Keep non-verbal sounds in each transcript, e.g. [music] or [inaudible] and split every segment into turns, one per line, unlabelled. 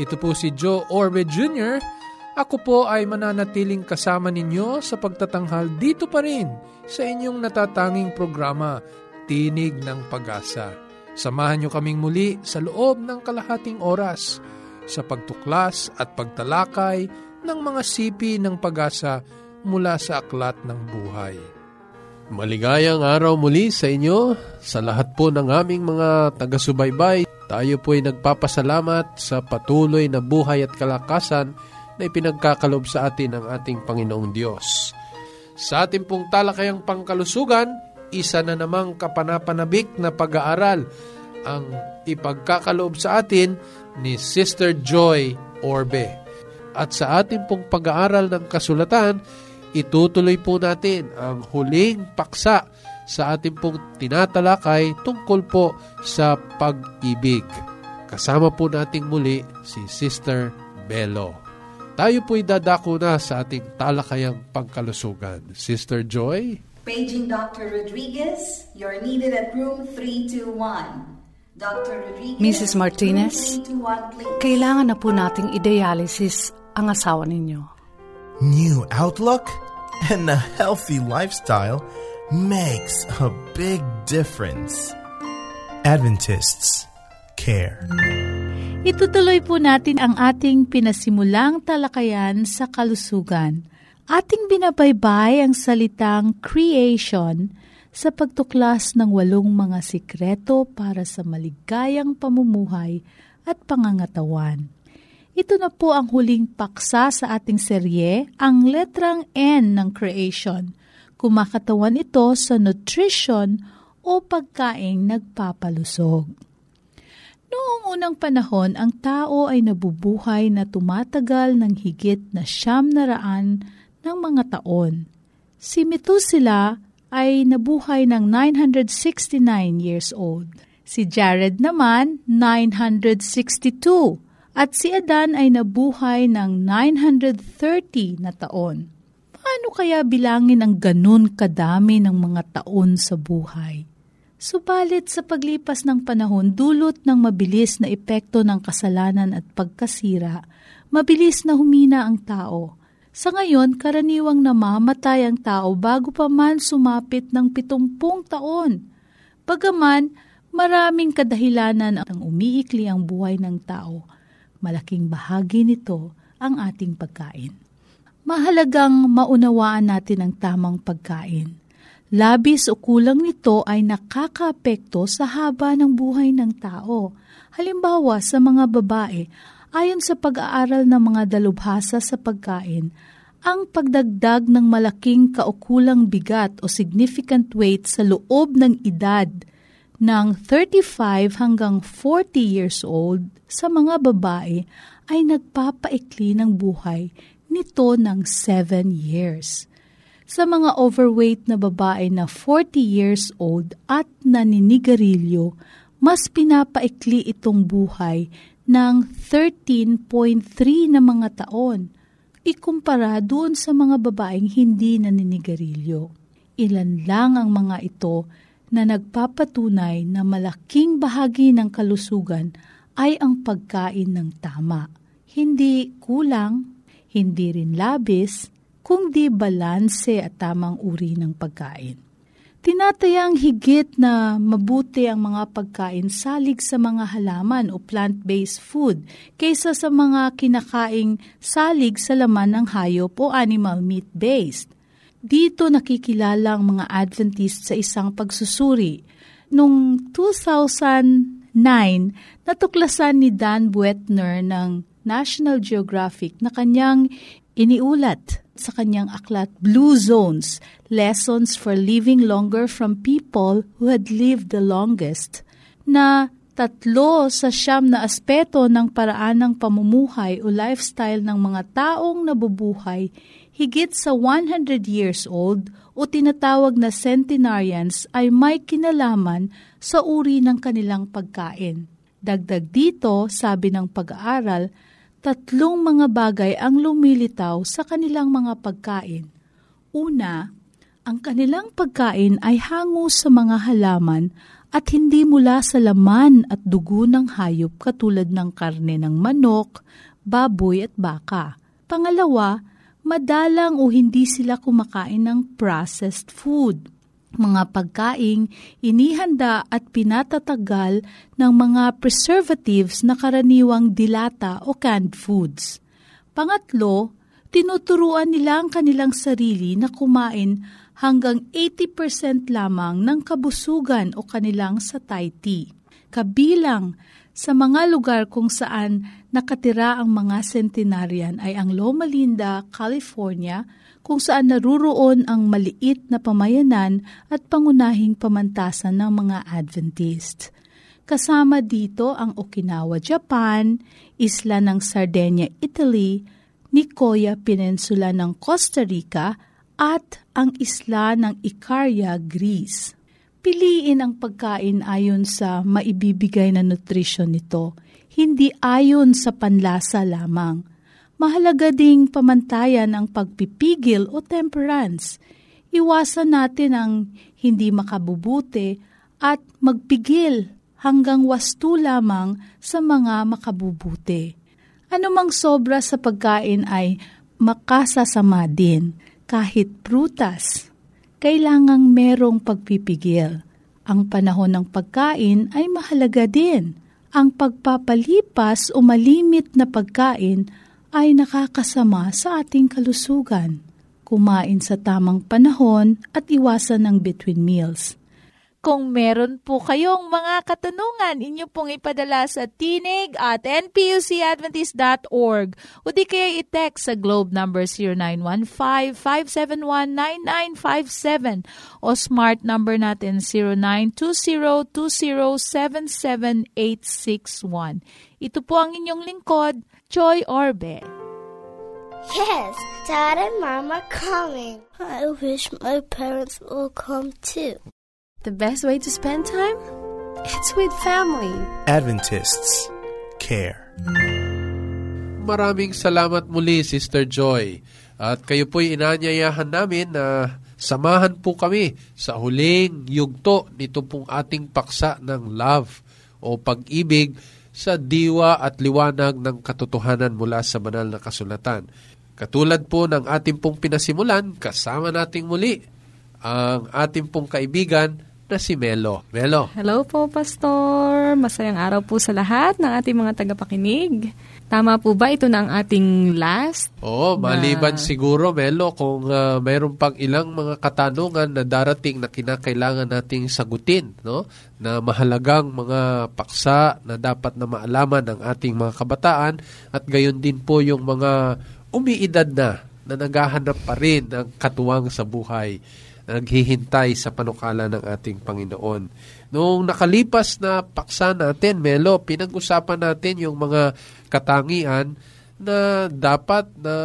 Ito po si Joe Orbe Jr., ako po ay mananatiling kasama ninyo sa pagtatanghal dito pa rin sa inyong natatanging programa, Tinig ng Pag-asa. Samahan niyo kaming muli sa loob ng kalahating oras sa pagtuklas at pagtalakay ng mga sipi ng pag-asa mula sa aklat ng buhay. Maligayang araw muli sa inyo, sa lahat po ng aming mga taga-subaybay. Tayo po ay nagpapasalamat sa patuloy na buhay at kalakasan na ipinagkakalob sa atin ng ating Panginoong Diyos. Sa ating pong talakayang pangkalusugan, isa na namang kapanapanabik na pag-aaral ang ipagkakaloob sa atin ni Sister Joy Orbe. At sa ating pong pag-aaral ng kasulatan, itutuloy po natin ang huling paksa sa ating pong tinatalakay tungkol po sa pag-ibig. Kasama po nating muli si Sister Bello. Tayo po'y dadako na sa ating talakayang pangkalusugan. Sister Joy?
Paging Dr. Rodriguez, you're needed at room 321. Dr. Rodriguez,
Mrs. Martinez, kailangan na po nating i-dialysis ang asawa ninyo.
New outlook and a healthy lifestyle makes a big difference. Adventists care.
Itutuloy po natin ang ating pinasimulang talakayan sa kalusugan. Ating binabaybay ang salitang creation sa pagtuklas ng walong mga sikreto para sa maligayang pamumuhay at pangangatawan. Ito na po ang huling paksa sa ating serye, ang letrang N ng creation. Kumakatawan ito sa nutrition o pagkaing nagpapalusog. Noong unang panahon, ang tao ay nabubuhay na tumatagal ng higit na siyam na raan ng mga taon. Si Methuselah ay nabuhay ng 969 years old. Si Jared naman, 962. At si Adan ay nabuhay ng 930 na taon. Paano kaya bilangin ang ganun kadami ng mga taon sa buhay? Subalit sa paglipas ng panahon, dulot ng mabilis na epekto ng kasalanan at pagkasira, mabilis na humina ang tao. Sa ngayon, karaniwang namamatay ang tao bago pa man sumapit ng pitumpung taon. Bagaman, maraming kadahilanan ang umiikli ang buhay ng tao. Malaking bahagi nito ang ating pagkain. Mahalagang maunawaan natin ang tamang pagkain Labis o kulang nito ay nakakaapekto sa haba ng buhay ng tao. Halimbawa sa mga babae, ayon sa pag-aaral ng mga dalubhasa sa pagkain, ang pagdagdag ng malaking kaukulang bigat o significant weight sa loob ng edad ng 35 hanggang 40 years old sa mga babae ay nagpapaikli ng buhay nito ng 7 years sa mga overweight na babae na 40 years old at naninigarilyo, mas pinapaikli itong buhay ng 13.3 na mga taon ikumpara doon sa mga babaeng hindi naninigarilyo. Ilan lang ang mga ito na nagpapatunay na malaking bahagi ng kalusugan ay ang pagkain ng tama. Hindi kulang, hindi rin labis, kung di balanse at tamang uri ng pagkain. Tinatayang higit na mabuti ang mga pagkain salig sa mga halaman o plant-based food kaysa sa mga kinakaing salig sa laman ng hayop o animal meat-based. Dito nakikilala ang mga Adventist sa isang pagsusuri. Noong 2009, natuklasan ni Dan Buettner ng National Geographic na kanyang iniulat sa kanyang aklat Blue Zones, Lessons for Living Longer from People Who Had Lived the Longest, na tatlo sa siyam na aspeto ng paraan ng pamumuhay o lifestyle ng mga taong nabubuhay higit sa 100 years old o tinatawag na centenarians ay may kinalaman sa uri ng kanilang pagkain. Dagdag dito, sabi ng pag-aaral, tatlong mga bagay ang lumilitaw sa kanilang mga pagkain. Una, ang kanilang pagkain ay hango sa mga halaman at hindi mula sa laman at dugo ng hayop katulad ng karne ng manok, baboy at baka. Pangalawa, madalang o hindi sila kumakain ng processed food. Mga pagkaing inihanda at pinatatagal ng mga preservatives na karaniwang dilata o canned foods. Pangatlo, tinuturuan nila ang kanilang sarili na kumain hanggang 80% lamang ng kabusugan o kanilang satiety. Kabilang sa mga lugar kung saan nakatira ang mga centenarian ay ang Loma Linda, California, kung saan naruroon ang maliit na pamayanan at pangunahing pamantasan ng mga Adventist. Kasama dito ang Okinawa, Japan, isla ng Sardinia, Italy, Nicoya Peninsula ng Costa Rica, at ang isla ng Icaria, Greece. Piliin ang pagkain ayon sa maibibigay na nutrisyon nito, hindi ayon sa panlasa lamang. Mahalaga ding pamantayan ang pagpipigil o temperance. Iwasan natin ang hindi makabubuti at magpigil hanggang wasto lamang sa mga makabubuti. Anumang sobra sa pagkain ay makasasama din kahit prutas. Kailangang merong pagpipigil. Ang panahon ng pagkain ay mahalaga din. Ang pagpapalipas o malimit na pagkain ay nakakasama sa ating kalusugan. Kumain sa tamang panahon at iwasan ng between meals. Kung meron po kayong mga katanungan, inyo pong ipadala sa tinig at npucadventist.org o di kaya i-text sa globe number 0915-571-9957 o smart number natin 0920-2077861. Ito po ang inyong lingkod, Joy Orbe.
Yes, Dad and Mom are coming. I wish my parents will come too.
The best way to spend time? It's with family.
Adventists care.
Maraming salamat muli, Sister Joy. At kayo po'y inanyayahan namin na samahan po kami sa huling yugto nito pong ating paksa ng love o pag-ibig sa diwa at liwanag ng katotohanan mula sa banal na kasulatan. Katulad po ng ating pong pinasimulan, kasama nating muli ang ating pong kaibigan na si Melo. Melo.
Hello po, Pastor. Masayang araw po sa lahat ng ating mga tagapakinig. Tama po ba ito na ang ating last?
Oo, maliban na... siguro, Melo, kung uh, mayroon pang ilang mga katanungan na darating na kinakailangan nating sagutin, no? na mahalagang mga paksa na dapat na maalaman ng ating mga kabataan at gayon din po yung mga umiidad na na naghahanap pa rin ng katuwang sa buhay naghihintay sa panukala ng ating Panginoon. Noong nakalipas na paksa natin, Melo, pinag-usapan natin yung mga katangian na dapat na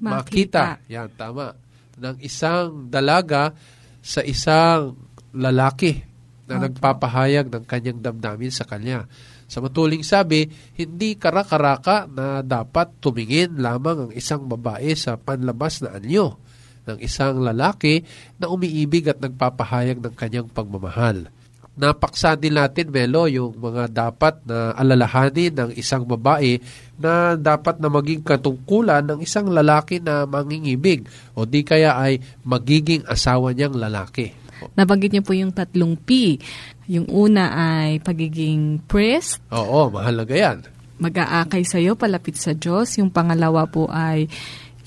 makita. makita. Yan, tama. Ng isang dalaga sa isang lalaki na okay. nagpapahayag ng kanyang damdamin sa kanya. Sa matuling sabi, hindi karakaraka na dapat tumingin lamang ang isang babae sa panlabas na anyo ng isang lalaki na umiibig at nagpapahayag ng kanyang pagmamahal. Napaksa din natin, Melo, yung mga dapat na alalahanin ng isang babae na dapat na maging katungkulan ng isang lalaki na mangingibig o di kaya ay magiging asawa niyang lalaki.
Nabanggit niyo po yung tatlong P. Yung una ay pagiging priest.
Oo, mahalaga yan.
Mag-aakay sa'yo, palapit sa Diyos. Yung pangalawa po ay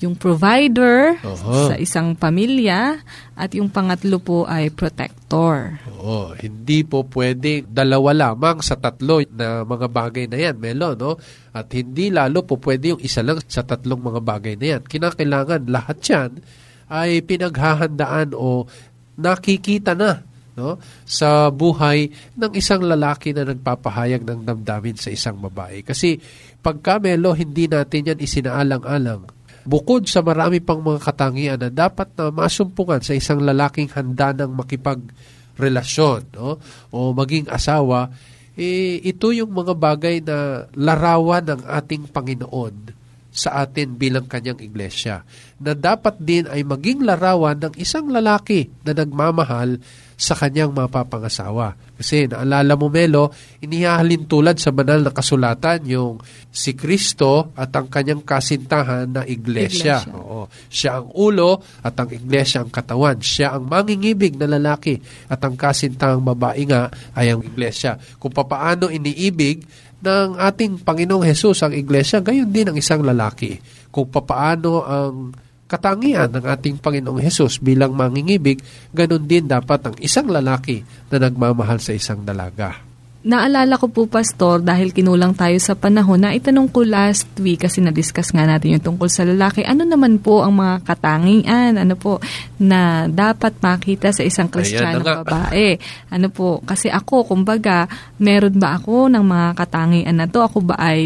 yung provider uh-huh. sa isang pamilya at yung pangatlo po ay protector.
Oo, hindi po pwede dalawa lamang sa tatlo na mga bagay na yan, Melo, no? At hindi lalo po pwede yung isa lang sa tatlong mga bagay na yan. Kinakailangan lahat yan ay pinaghahandaan o nakikita na no sa buhay ng isang lalaki na nagpapahayag ng damdamin sa isang babae. Kasi pagka melo, hindi natin yan isinaalang-alang. Bukod sa marami pang mga katangian na dapat na masumpungan sa isang lalaking handa ng makipagrelasyon no? o maging asawa, eh, ito yung mga bagay na larawan ng ating Panginoon sa atin bilang kanyang iglesia na dapat din ay maging larawan ng isang lalaki na nagmamahal sa kanyang mapapangasawa. Kasi naalala mo Melo, inihahalin tulad sa banal na kasulatan yung si Kristo at ang kanyang kasintahan na iglesia. iglesia. Oo. Siya ang ulo at ang iglesia ang katawan. Siya ang mangingibig na lalaki at ang kasintahang babae nga ay ang iglesia. Kung papaano iniibig ng ating Panginoong Hesus ang iglesia, gayon din ang isang lalaki. Kung papaano ang katangian ng ating Panginoong Hesus bilang mangingibig, ganun din dapat ang isang lalaki na nagmamahal sa isang dalaga.
Naalala ko po, Pastor, dahil kinulang tayo sa panahon, na itanong ko last week kasi na-discuss nga natin yung tungkol sa lalaki. Ano naman po ang mga katangian, ano po, na dapat makita sa isang kristyanong babae? Ano po, kasi ako, kumbaga, meron ba ako ng mga katangian na to? Ako ba ay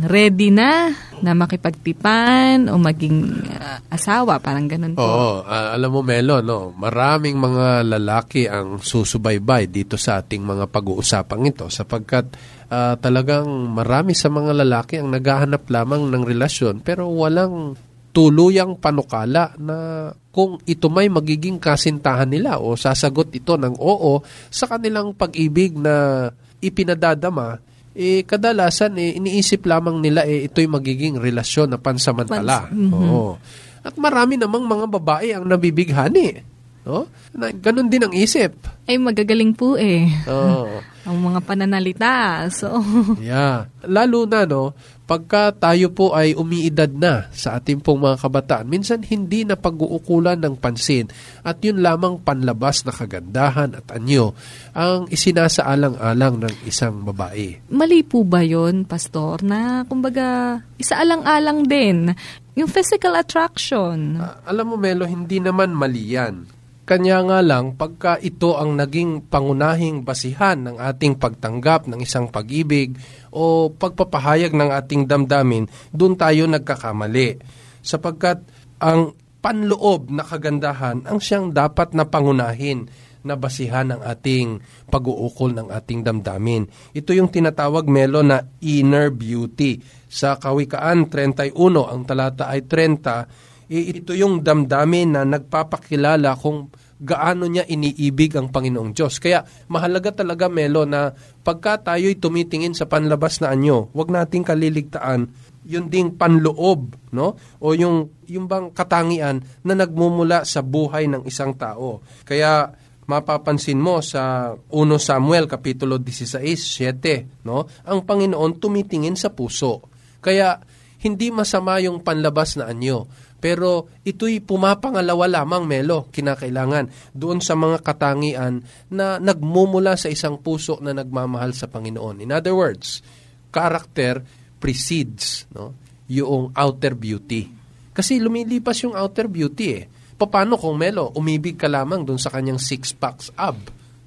ready na na makipagtipan o maging uh, asawa, parang ganun po.
Oo, uh, alam mo Melo, no, maraming mga lalaki ang susubaybay dito sa ating mga pag-uusapang ito sapagkat uh, talagang marami sa mga lalaki ang naghahanap lamang ng relasyon pero walang tuluyang panukala na kung ito may magiging kasintahan nila o sasagot ito ng oo sa kanilang pag-ibig na ipinadadama eh kadalasan eh, iniisip lamang nila eh ito'y magiging relasyon na pansamantala. Pans- mm-hmm. Oo. At marami namang mga babae ang nabibighani. No? Na, ganun din ang isip.
Ay magagaling po eh.
Oo. [laughs]
ang mga pananalita. So,
yeah. Lalo na no, pagka tayo po ay umiidad na sa ating pong mga kabataan, minsan hindi na pag-uukulan ng pansin at yun lamang panlabas na kagandahan at anyo ang isinasaalang-alang ng isang babae.
Mali po ba yon Pastor, na kumbaga isaalang-alang din yung physical attraction?
Uh, alam mo Melo, hindi naman mali yan kanya nga lang, pagka ito ang naging pangunahing basihan ng ating pagtanggap ng isang pag-ibig o pagpapahayag ng ating damdamin, doon tayo nagkakamali. Sapagkat ang panloob na kagandahan ang siyang dapat na pangunahin na basihan ng ating pag-uukol ng ating damdamin. Ito yung tinatawag melo na inner beauty. Sa Kawikaan 31, ang talata ay 30, ito yung damdamin na nagpapakilala kung gaano niya iniibig ang Panginoong Diyos. Kaya mahalaga talaga, Melo, na pagka tayo'y tumitingin sa panlabas na anyo, wag nating kaliligtaan yung ding panloob, no? O yung, yung bang katangian na nagmumula sa buhay ng isang tao. Kaya mapapansin mo sa 1 Samuel Kapitulo 16, 7, no? Ang Panginoon tumitingin sa puso. Kaya hindi masama yung panlabas na anyo pero ito'y pumapangalawa lamang, Melo, kinakailangan doon sa mga katangian na nagmumula sa isang puso na nagmamahal sa Panginoon. In other words, character precedes no, yung outer beauty. Kasi lumilipas yung outer beauty eh. Paano kung Melo, umibig ka lamang doon sa kanyang six-packs ab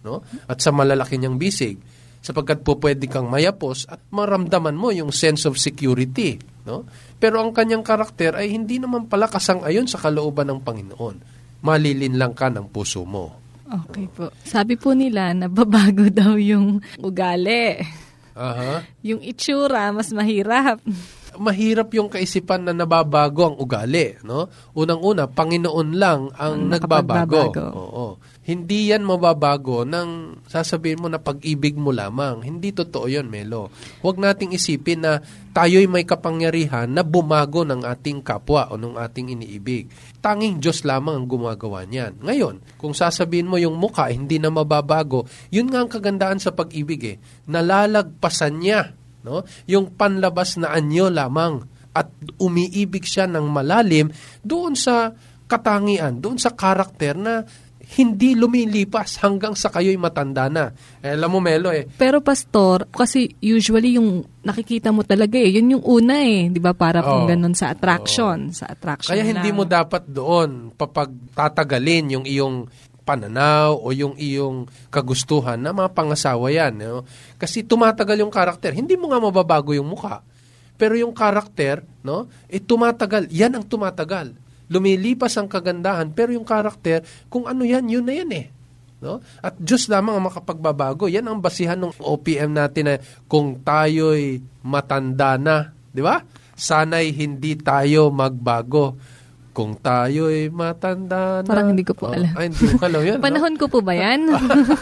no? at sa malalaki niyang bisig sapagkat po pwede kang mayapos at maramdaman mo yung sense of security. No? Pero ang kanyang karakter ay hindi naman pala kasang-ayon sa kalooban ng Panginoon. Malilin lang ka ng puso mo.
Okay po. Sabi po nila, nababago [laughs] daw yung ugali.
Aha.
Yung itsura, mas mahirap.
mahirap yung kaisipan na nababago ang ugali, no? Unang-una, Panginoon lang ang, ang nagbabago. Oo. Hindi yan mababago nang sasabihin mo na pag-ibig mo lamang. Hindi totoo yon Melo. Huwag nating isipin na tayo'y may kapangyarihan na bumago ng ating kapwa o ng ating iniibig. Tanging Diyos lamang ang gumagawa niyan. Ngayon, kung sasabihin mo yung mukha hindi na mababago, yun nga ang kagandaan sa pag-ibig eh. Nalalagpasan niya no? yung panlabas na anyo lamang at umiibig siya ng malalim doon sa katangian, doon sa karakter na hindi lumilipas hanggang sa kayo'y matanda na. Eh, alam mo, Melo eh.
Pero pastor, kasi usually yung nakikita mo talaga eh, yun yung una eh, di ba? Para oh, ganun sa attraction. Oh. Sa attraction
Kaya lang. hindi mo dapat doon papagtatagalin yung iyong pananaw o yung iyong kagustuhan na mga pangasawa yan. No? Kasi tumatagal yung karakter. Hindi mo nga mababago yung mukha. Pero yung karakter, no, eh, tumatagal. Yan ang tumatagal. Lumilipas ang kagandahan, pero yung karakter, kung ano yan, yun na yan eh. No? At Diyos lamang ang makapagbabago. Yan ang basihan ng OPM natin na kung tayo'y matanda na, di ba? Sana'y hindi tayo magbago kung tayo'y matanda na.
Parang hindi ko po
Oh,
alam.
Ay, hindi ko alam yan. no? [laughs]
Panahon ko po ba yan?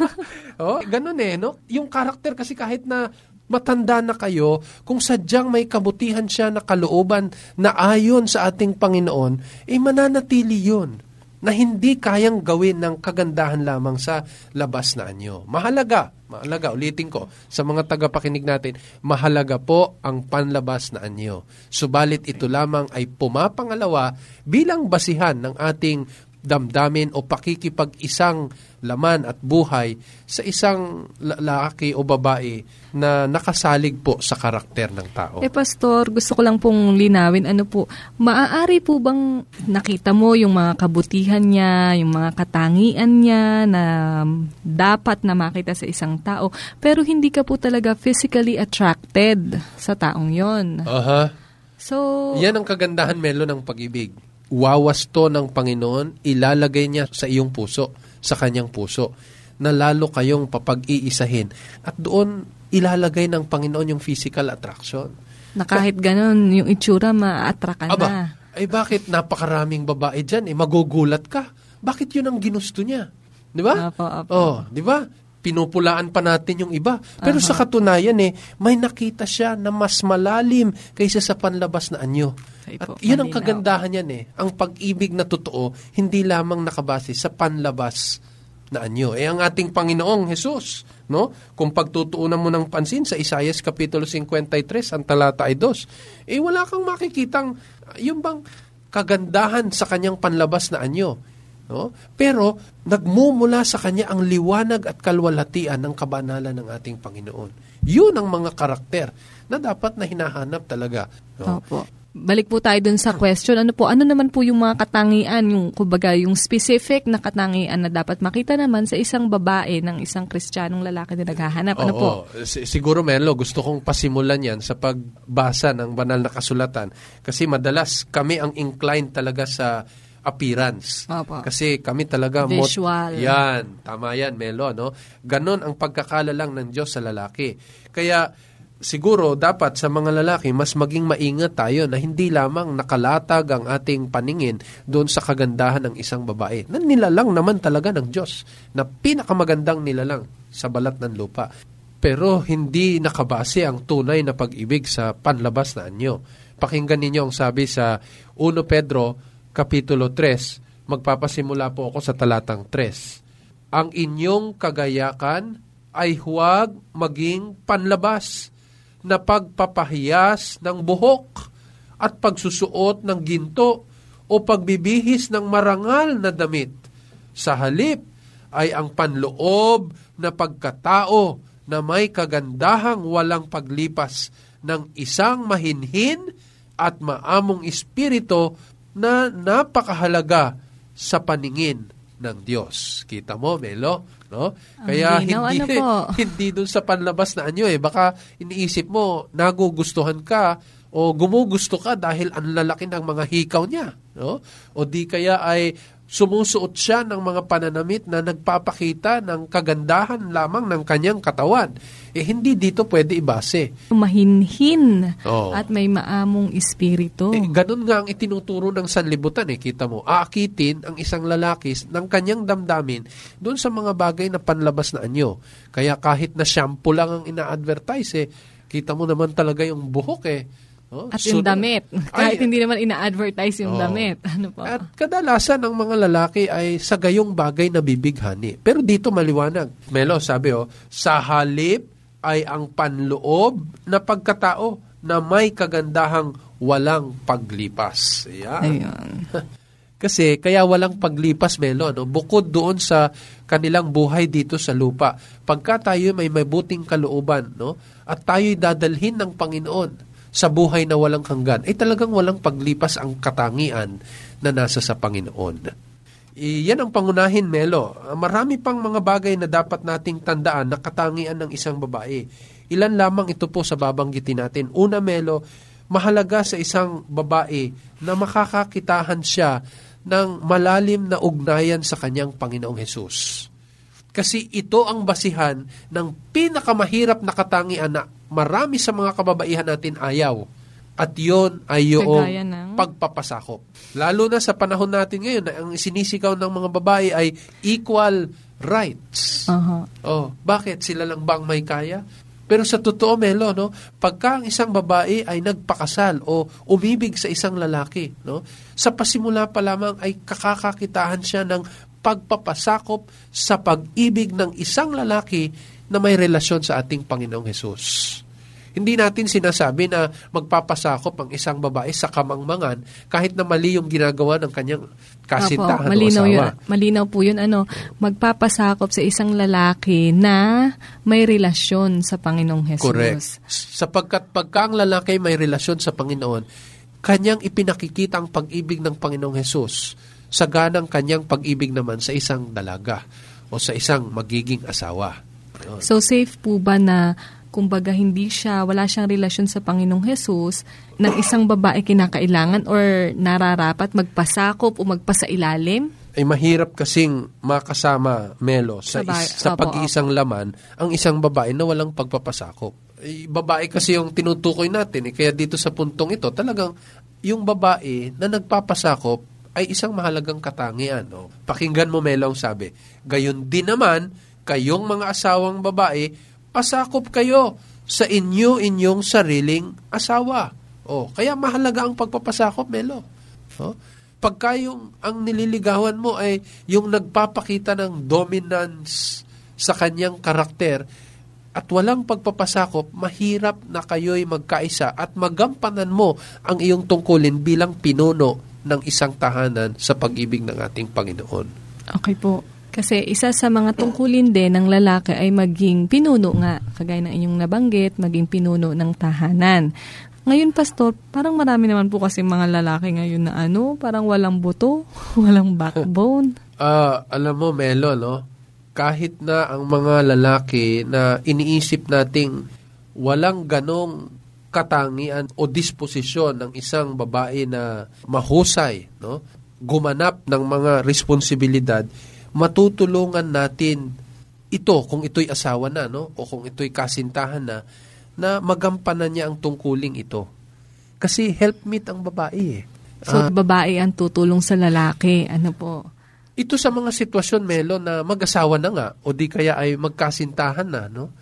[laughs]
oh, ganun eh, no? Yung karakter kasi kahit na matanda na kayo, kung sadyang may kabutihan siya na kalooban na ayon sa ating Panginoon, eh mananatili yun na hindi kayang gawin ng kagandahan lamang sa labas na anyo. Mahalaga, mahalaga, ulitin ko, sa mga tagapakinig natin, mahalaga po ang panlabas na anyo. Subalit ito lamang ay pumapangalawa bilang basihan ng ating damdamin o pakikipag-isang laman at buhay sa isang lalaki o babae na nakasalig po sa karakter ng tao.
Eh, Pastor, gusto ko lang pong linawin, ano po, maaari po bang nakita mo yung mga kabutihan niya, yung mga katangian niya na dapat na makita sa isang tao, pero hindi ka po talaga physically attracted sa taong yon.
Aha.
So,
Yan ang kagandahan, Melo, ng pag-ibig. Wawasto ng Panginoon, ilalagay niya sa iyong puso, sa kanyang puso, na lalo kayong papag-iisahin. At doon, ilalagay ng Panginoon yung physical attraction.
na kahit ganun, yung itsura, ma-attract ka
Aba,
na.
ay bakit napakaraming babae dyan? Eh, magugulat ka. Bakit yun ang ginusto niya? Di ba?
Apo, apo.
Oh, di ba? Pinupulaan pa natin yung iba. Pero sa katunayan eh, may nakita siya na mas malalim kaysa sa panlabas na anyo.
Ay
At
po,
yun ang kagandahan yan eh. Ang pag-ibig na totoo, hindi lamang nakabase sa panlabas na anyo. Eh ang ating Panginoong Jesus, no? Kung pagtutuunan mo ng pansin sa Isaiah Kapitulo 53, ang talata ay 2, eh wala kang makikitang yung bang kagandahan sa kanyang panlabas na anyo. No? Pero nagmumula sa kanya ang liwanag at kalwalatian ng kabanalan ng ating Panginoon. Yun ang mga karakter na dapat na hinahanap talaga. No?
Opo. Balik po tayo dun sa question. Ano po, ano naman po yung mga katangian, yung kumbaga yung specific na katangian na dapat makita naman sa isang babae ng isang kristyanong lalaki na naghahanap? Ano
Oo.
po?
Si- Siguro, Melo, gusto kong pasimulan yan sa pagbasa ng banal na kasulatan. Kasi madalas kami ang inclined talaga sa appearance.
Opo.
Kasi kami talaga... mot-
Visual.
yan. Tama yan, Melo. No? Ganon ang pagkakalalang ng Diyos sa lalaki. Kaya siguro dapat sa mga lalaki mas maging maingat tayo na hindi lamang nakalatag ang ating paningin doon sa kagandahan ng isang babae. Na nilalang naman talaga ng Diyos na pinakamagandang nilalang sa balat ng lupa. Pero hindi nakabase ang tunay na pag-ibig sa panlabas na anyo. Pakinggan ninyo ang sabi sa 1 Pedro Kapitulo 3. Magpapasimula po ako sa talatang 3. Ang inyong kagayakan ay huwag maging panlabas na pagpapahiyas ng buhok at pagsusuot ng ginto o pagbibihis ng marangal na damit. Sa halip ay ang panloob na pagkatao na may kagandahang walang paglipas ng isang mahinhin at maamong espiritu na napakahalaga sa paningin ng Diyos. Kita mo, Melo? No? Kaya
linaw,
hindi,
ano [laughs]
hindi dun sa panlabas na anyo eh. Baka iniisip mo, nagugustuhan ka o gumugusto ka dahil ang lalaki ng mga hikaw niya. No? O di kaya ay sumusuot siya ng mga pananamit na nagpapakita ng kagandahan lamang ng kanyang katawan. Eh hindi dito pwede ibase.
Mahinhin
Oo.
at may maamong espiritu.
Eh, ganun nga ang itinuturo ng sanlibutan eh, kita mo. Aakitin ang isang lalaki ng kanyang damdamin doon sa mga bagay na panlabas na anyo. Kaya kahit na shampoo lang ang ina-advertise eh, kita mo naman talaga yung buhok eh. Oh,
At yung
sunod.
damit. Kahit
Ay,
hindi naman ina-advertise yung
Oo.
damit. [laughs] Ano po?
At kadalasan ng mga lalaki ay sa gayong bagay na bibighani. Pero dito maliwanag. Melo, sabi oh, sa halip ay ang panloob na pagkatao na may kagandahang walang paglipas. Yan.
Ayun. [laughs]
Kasi kaya walang paglipas, Melo, no? bukod doon sa kanilang buhay dito sa lupa. Pagka tayo may mabuting kalooban, no? at tayo'y dadalhin ng Panginoon sa buhay na walang hanggan, ay talagang walang paglipas ang katangian na nasa sa Panginoon. Iyan ang pangunahin, Melo. Marami pang mga bagay na dapat nating tandaan na katangian ng isang babae. Ilan lamang ito po sa babanggitin natin. Una, Melo, mahalaga sa isang babae na makakakitahan siya ng malalim na ugnayan sa kanyang Panginoong Hesus. Kasi ito ang basihan ng pinakamahirap na katangian na marami sa mga kababaihan natin ayaw. At yon ay yung
ng...
pagpapasakop. Lalo na sa panahon natin ngayon na ang sinisigaw ng mga babae ay equal rights.
Uh-huh.
Oh, bakit sila lang bang may kaya? Pero sa totoo, Melo, no, pagka ang isang babae ay nagpakasal o umibig sa isang lalaki, no, sa pasimula pa lamang ay kakakakitahan siya ng pagpapasakop sa pag-ibig ng isang lalaki na may relasyon sa ating Panginoong Hesus. Hindi natin sinasabi na magpapasakop ang isang babae sa kamangmangan kahit na mali yung ginagawa ng kanyang kasintahan
Apo, malinaw
o asawa.
Yun, malinaw po yun, ano, magpapasakop sa isang lalaki na may relasyon sa Panginoong Hesus.
Correct. Sapagkat pagka ang lalaki may relasyon sa Panginoon, kanyang ipinakikita ang pag-ibig ng Panginoong Hesus sa ganang kanyang pag-ibig naman sa isang dalaga o sa isang magiging asawa. Yun.
So safe po ba na kumbaga hindi siya, wala siyang relasyon sa Panginoong Hesus, ng isang babae kinakailangan or nararapat magpasakop o magpasailalim?
Ay mahirap kasing makasama, Melo, sa,
Sabay,
is- sa
opo,
pag-iisang laman, ang isang babae na walang pagpapasakop. Ay, babae kasi yung tinutukoy natin. Eh. Kaya dito sa puntong ito, talagang yung babae na nagpapasakop ay isang mahalagang katangian. No? Pakinggan mo, Melo, ang sabi. Gayon din naman, kayong mga asawang babae, pasakop kayo sa inyo inyong sariling asawa. Oh, kaya mahalaga ang pagpapasakop, Melo. Oh? Pagka yung ang nililigawan mo ay yung nagpapakita ng dominance sa kanyang karakter at walang pagpapasakop, mahirap na kayo'y magkaisa at magampanan mo ang iyong tungkulin bilang pinuno ng isang tahanan sa pag-ibig ng ating Panginoon.
Okay po. Kasi isa sa mga tungkulin din ng lalaki ay maging pinuno nga, kagaya ng inyong nabanggit, maging pinuno ng tahanan. Ngayon, Pastor, parang marami naman po kasi mga lalaki ngayon na ano, parang walang buto, [laughs] walang backbone. [laughs]
Ah, alam mo, Melo, no? Kahit na ang mga lalaki na iniisip nating walang ganong katangian o disposisyon ng isang babae na mahusay, no? Gumanap ng mga responsibilidad, matutulungan natin ito kung ito'y asawa na, no? O kung ito'y kasintahan na, na magampanan niya ang tungkuling ito. Kasi helpmeet ang babae eh.
So, babae ang tutulong sa lalaki. Ano po?
ito sa mga sitwasyon, Melo, na mag-asawa na nga o di kaya ay magkasintahan na, no?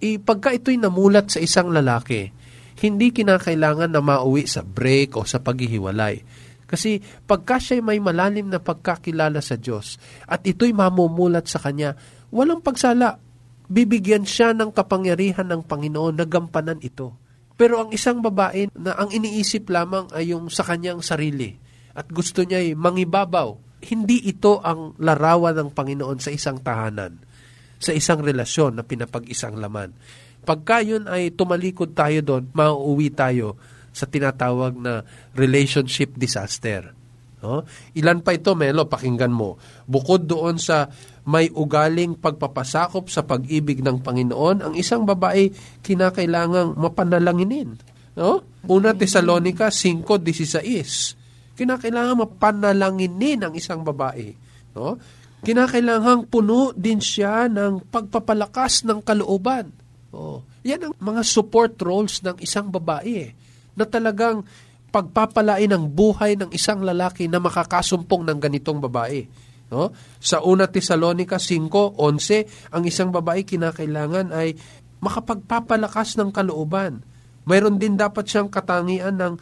E, pagka ito'y namulat sa isang lalaki, hindi kinakailangan na mauwi sa break o sa paghihiwalay. Kasi pagka siya'y may malalim na pagkakilala sa Diyos at ito'y mamumulat sa Kanya, walang pagsala. Bibigyan siya ng kapangyarihan ng Panginoon na gampanan ito. Pero ang isang babae na ang iniisip lamang ay yung sa kanyang sarili at gusto niya ay mangibabaw, hindi ito ang larawan ng Panginoon sa isang tahanan, sa isang relasyon na pinapag-isang laman. Pagka yun ay tumalikod tayo doon, mauuwi tayo sa tinatawag na relationship disaster. No? Ilan pa ito, Melo, pakinggan mo. Bukod doon sa may ugaling pagpapasakop sa pag-ibig ng Panginoon, ang isang babae kinakailangang mapanalanginin. No? Una Tesalonica 5.16 kinakailangan mapanalanginin ang isang babae. No? Kinakailangan puno din siya ng pagpapalakas ng kalooban. Oh, yan ang mga support roles ng isang babae eh, na talagang pagpapalain ang buhay ng isang lalaki na makakasumpong ng ganitong babae. No? Sa una Tesalonica 5:11, ang isang babae kinakailangan ay makapagpapalakas ng kalooban. Mayroon din dapat siyang katangian ng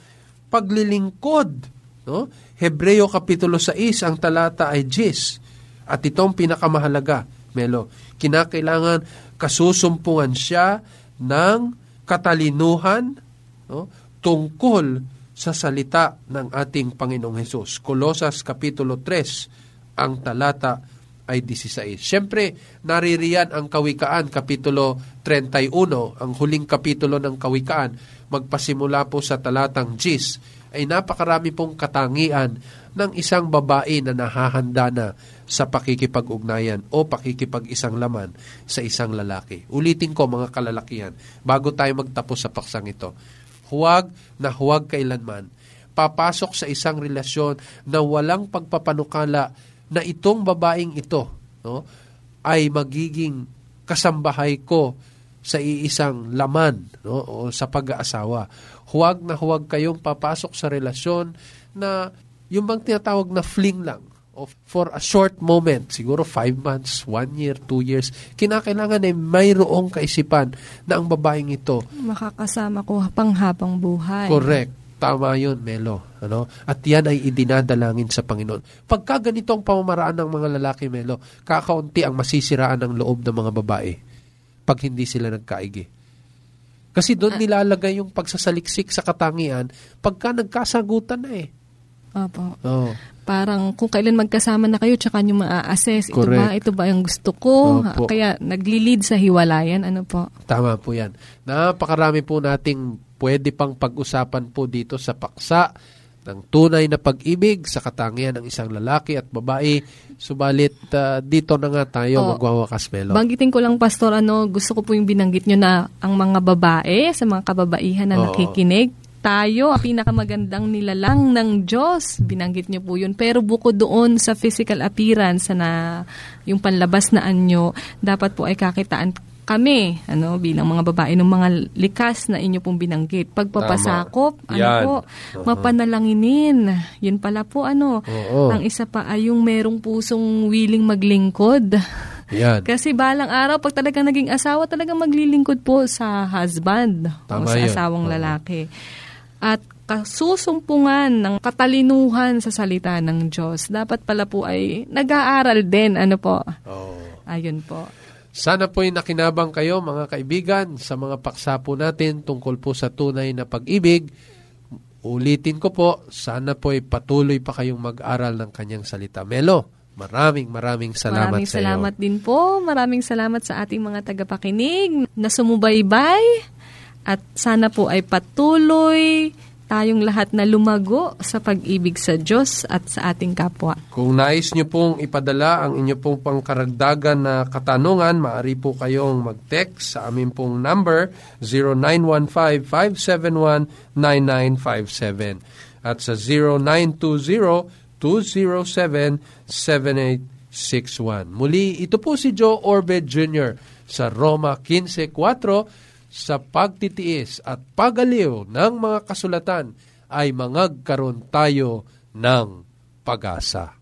paglilingkod No? Hebreo Kapitulo 6, ang talata ay 10. At itong pinakamahalaga, Melo, kinakailangan kasusumpungan siya ng katalinuhan no? tungkol sa salita ng ating Panginoong Hesus. Kolosas Kapitulo 3, ang talata ay 16. Siyempre, naririyan ang Kawikaan, Kapitulo 31, ang huling kapitulo ng Kawikaan, magpasimula po sa talatang 10 ay napakarami pong katangian ng isang babae na nahahanda na sa pakikipag-ugnayan o pakikipag-isang laman sa isang lalaki. Ulitin ko mga kalalakihan, bago tayo magtapos sa paksang ito. Huwag na huwag kailanman papasok sa isang relasyon na walang pagpapanukala na itong babaeng ito no, ay magiging kasambahay ko sa iisang laman no, o sa pag-aasawa. Huwag na huwag kayong papasok sa relasyon na yung bang tinatawag na fling lang of for a short moment, siguro five months, one year, two years, kinakailangan ay mayroong kaisipan na ang babaeng ito.
Makakasama ko panghabang buhay.
Correct. Tama yun, Melo. Ano? At yan ay idinadalangin sa Panginoon. Pagka ganito ang pamamaraan ng mga lalaki, Melo, kakaunti ang masisiraan ng loob ng mga babae pag hindi sila nagkaigi. Kasi doon nilalagay yung pagsasaliksik sa katangian pagka nagkasagutan na eh.
Opo.
Oh.
Parang kung kailan magkasama na kayo, tsaka nyo ma-assess, ito ba, ito ba yung gusto ko?
Opo.
Kaya nagli-lead sa hiwalayan, ano po?
Tama po yan. Napakarami po nating pwede pang pag-usapan po dito sa paksa ng tunay na pag-ibig sa katangian ng isang lalaki at babae. Subalit uh, dito na nga tayo
Oo.
magwawakas, Melo.
Banggitin ko lang, Pastor, ano, gusto ko po yung binanggit nyo na ang mga babae, sa mga kababaihan na
Oo.
nakikinig, tayo, ang pinakamagandang nilalang ng Diyos. Binanggit nyo po yun. Pero bukod doon sa physical appearance na yung panlabas na anyo, dapat po ay kakitaan kami, ano, bilang mga babae ng mga likas na inyo pong binanggit. Pagpapasakop, ano
Yan.
po,
Oo.
mapanalanginin. Yun pala po, ano,
Oo.
ang isa pa ay yung merong pusong willing maglingkod.
Yan. [laughs]
Kasi balang araw, pag talagang naging asawa, talagang maglilingkod po sa husband o
Tama
sa
yun.
asawang
Oo.
lalaki. At kasusumpungan ng katalinuhan sa salita ng Diyos, dapat pala po ay nag-aaral din. Ano po?
Oh.
Ayun po.
Sana po'y nakinabang kayo mga kaibigan sa mga paksa po natin tungkol po sa tunay na pag-ibig. Ulitin ko po, sana po'y patuloy pa kayong mag-aral ng kanyang salita. Melo, maraming maraming salamat
Maraming
sa iyo.
salamat din po. Maraming salamat sa ating mga tagapakinig na sumubaybay. At sana po ay patuloy tayong lahat na lumago sa pag-ibig sa Diyos at sa ating kapwa.
Kung nais nyo pong ipadala ang inyo pong pangkaragdagan na katanungan, maaari po kayong mag-text sa aming pong number 0915-571-9957 at sa 0920-207-7861. Muli, ito po si Joe Orbed Jr. sa Roma 15.4 sa pagtitiis at pagaliw ng mga kasulatan ay mangagkaroon tayo ng pag-asa.